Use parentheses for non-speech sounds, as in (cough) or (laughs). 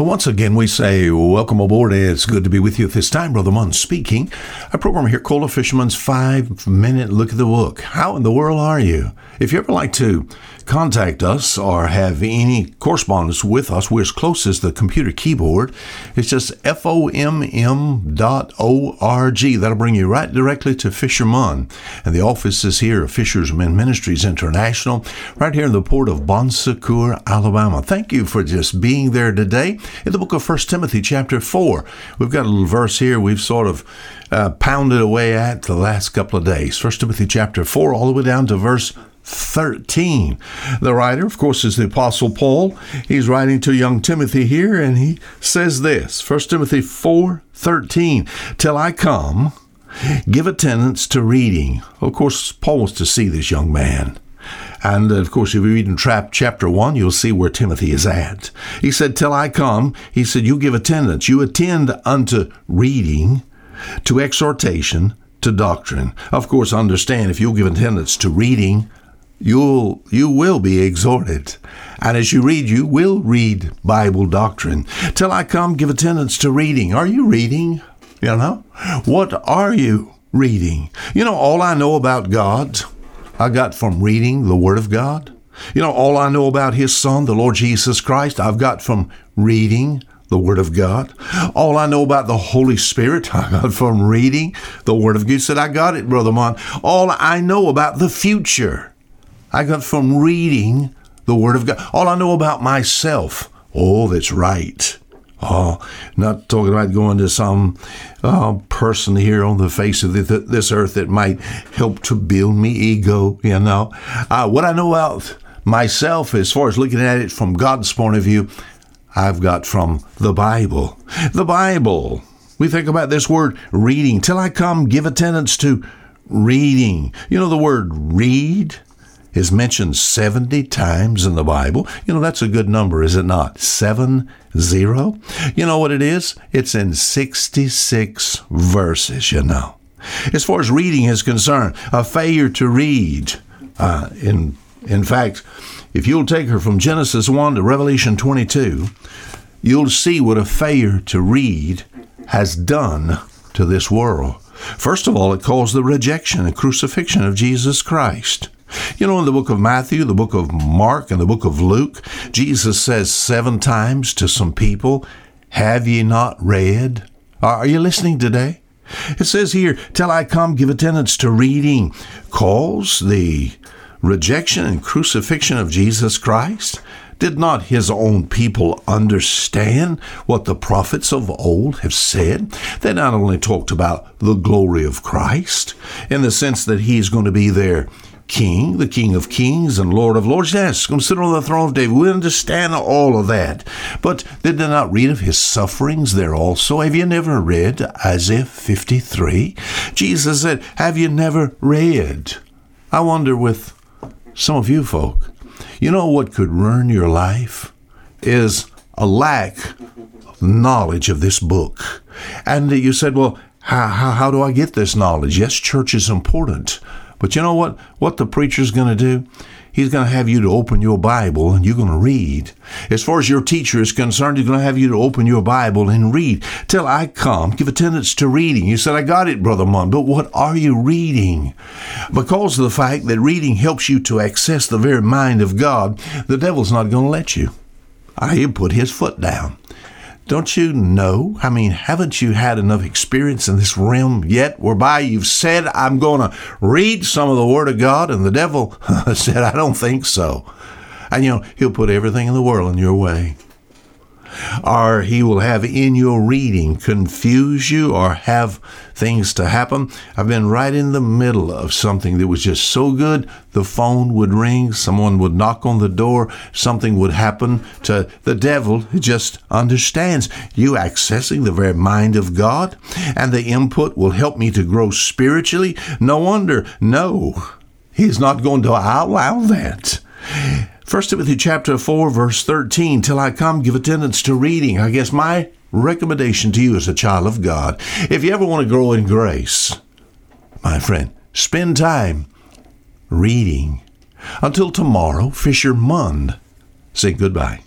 But once again, we say welcome aboard. It's good to be with you at this time. Brother Munn speaking. A program here called A Fisherman's Five Minute Look at the Book. How in the world are you? If you ever like to contact us or have any correspondence with us, we're as close as the computer keyboard. It's just F-O-M-M dot O-R-G. That'll bring you right directly to Fisherman. And the office is here of Fishermen Ministries International, right here in the port of Bon Secour, Alabama. Thank you for just being there today. In the book of 1 Timothy chapter 4, we've got a little verse here we've sort of uh, pounded away at the last couple of days. 1 Timothy chapter 4, all the way down to verse 13. The writer, of course, is the Apostle Paul. He's writing to young Timothy here, and he says this 1 Timothy 4 13. Till I come, give attendance to reading. Of course, Paul wants to see this young man. And of course, if you read in Trap chapter 1, you'll see where Timothy is at. He said, Till I come, he said, You give attendance. You attend unto reading, to exhortation, to doctrine. Of course, understand if you'll give attendance to reading, you'll you will be exhorted and as you read you will read bible doctrine till i come give attendance to reading are you reading you know what are you reading you know all i know about god i got from reading the word of god you know all i know about his son the lord jesus christ i've got from reading the Word of God. All I know about the Holy Spirit, (laughs) I got from reading the Word of God. You said, I got it, Brother Munn. All I know about the future, I got from reading the Word of God. All I know about myself, oh, that's right. Oh, not talking about going to some uh, person here on the face of this earth that might help to build me ego, you know. Uh, what I know about myself, as far as looking at it from God's point of view, I've got from the Bible. The Bible. We think about this word reading. Till I come, give attendance to reading. You know the word read? Is mentioned 70 times in the Bible. You know, that's a good number, is it not? Seven, zero. You know what it is? It's in 66 verses, you know. As far as reading is concerned, a failure to read, uh, in, in fact, if you'll take her from Genesis 1 to Revelation 22, you'll see what a failure to read has done to this world. First of all, it caused the rejection and crucifixion of Jesus Christ. You know, in the book of Matthew, the book of Mark, and the book of Luke, Jesus says seven times to some people, Have ye not read? Are you listening today? It says here, Till I come, give attendance to reading. Calls the rejection and crucifixion of Jesus Christ? Did not his own people understand what the prophets of old have said? They not only talked about the glory of Christ in the sense that he is going to be there King, the King of Kings and Lord of Lords. Yes, to sit on the throne of David. We understand all of that. But did they not read of his sufferings there also? Have you never read Isaiah 53? Jesus said, Have you never read? I wonder with some of you folk, you know what could ruin your life? Is a lack of knowledge of this book. And you said, Well, how, how, how do I get this knowledge? Yes, church is important. But you know what? What the preacher's going to do? He's going to have you to open your Bible and you're going to read. As far as your teacher is concerned, he's going to have you to open your Bible and read. Till I come, give attendance to reading. You said, I got it, Brother Munn, but what are you reading? Because of the fact that reading helps you to access the very mind of God, the devil's not going to let you. I he'll put his foot down. Don't you know? I mean, haven't you had enough experience in this realm yet whereby you've said, I'm going to read some of the Word of God? And the devil (laughs) said, I don't think so. And you know, he'll put everything in the world in your way or he will have in your reading confuse you or have things to happen. I've been right in the middle of something that was just so good, the phone would ring, someone would knock on the door, something would happen to the devil just understands you accessing the very mind of God, and the input will help me to grow spiritually. No wonder, no, he's not going to allow that. 1 Timothy chapter 4 verse 13 till I come give attendance to reading. I guess my recommendation to you as a child of God, if you ever want to grow in grace, my friend, spend time reading. Until tomorrow, Fisher Munn. Say goodbye.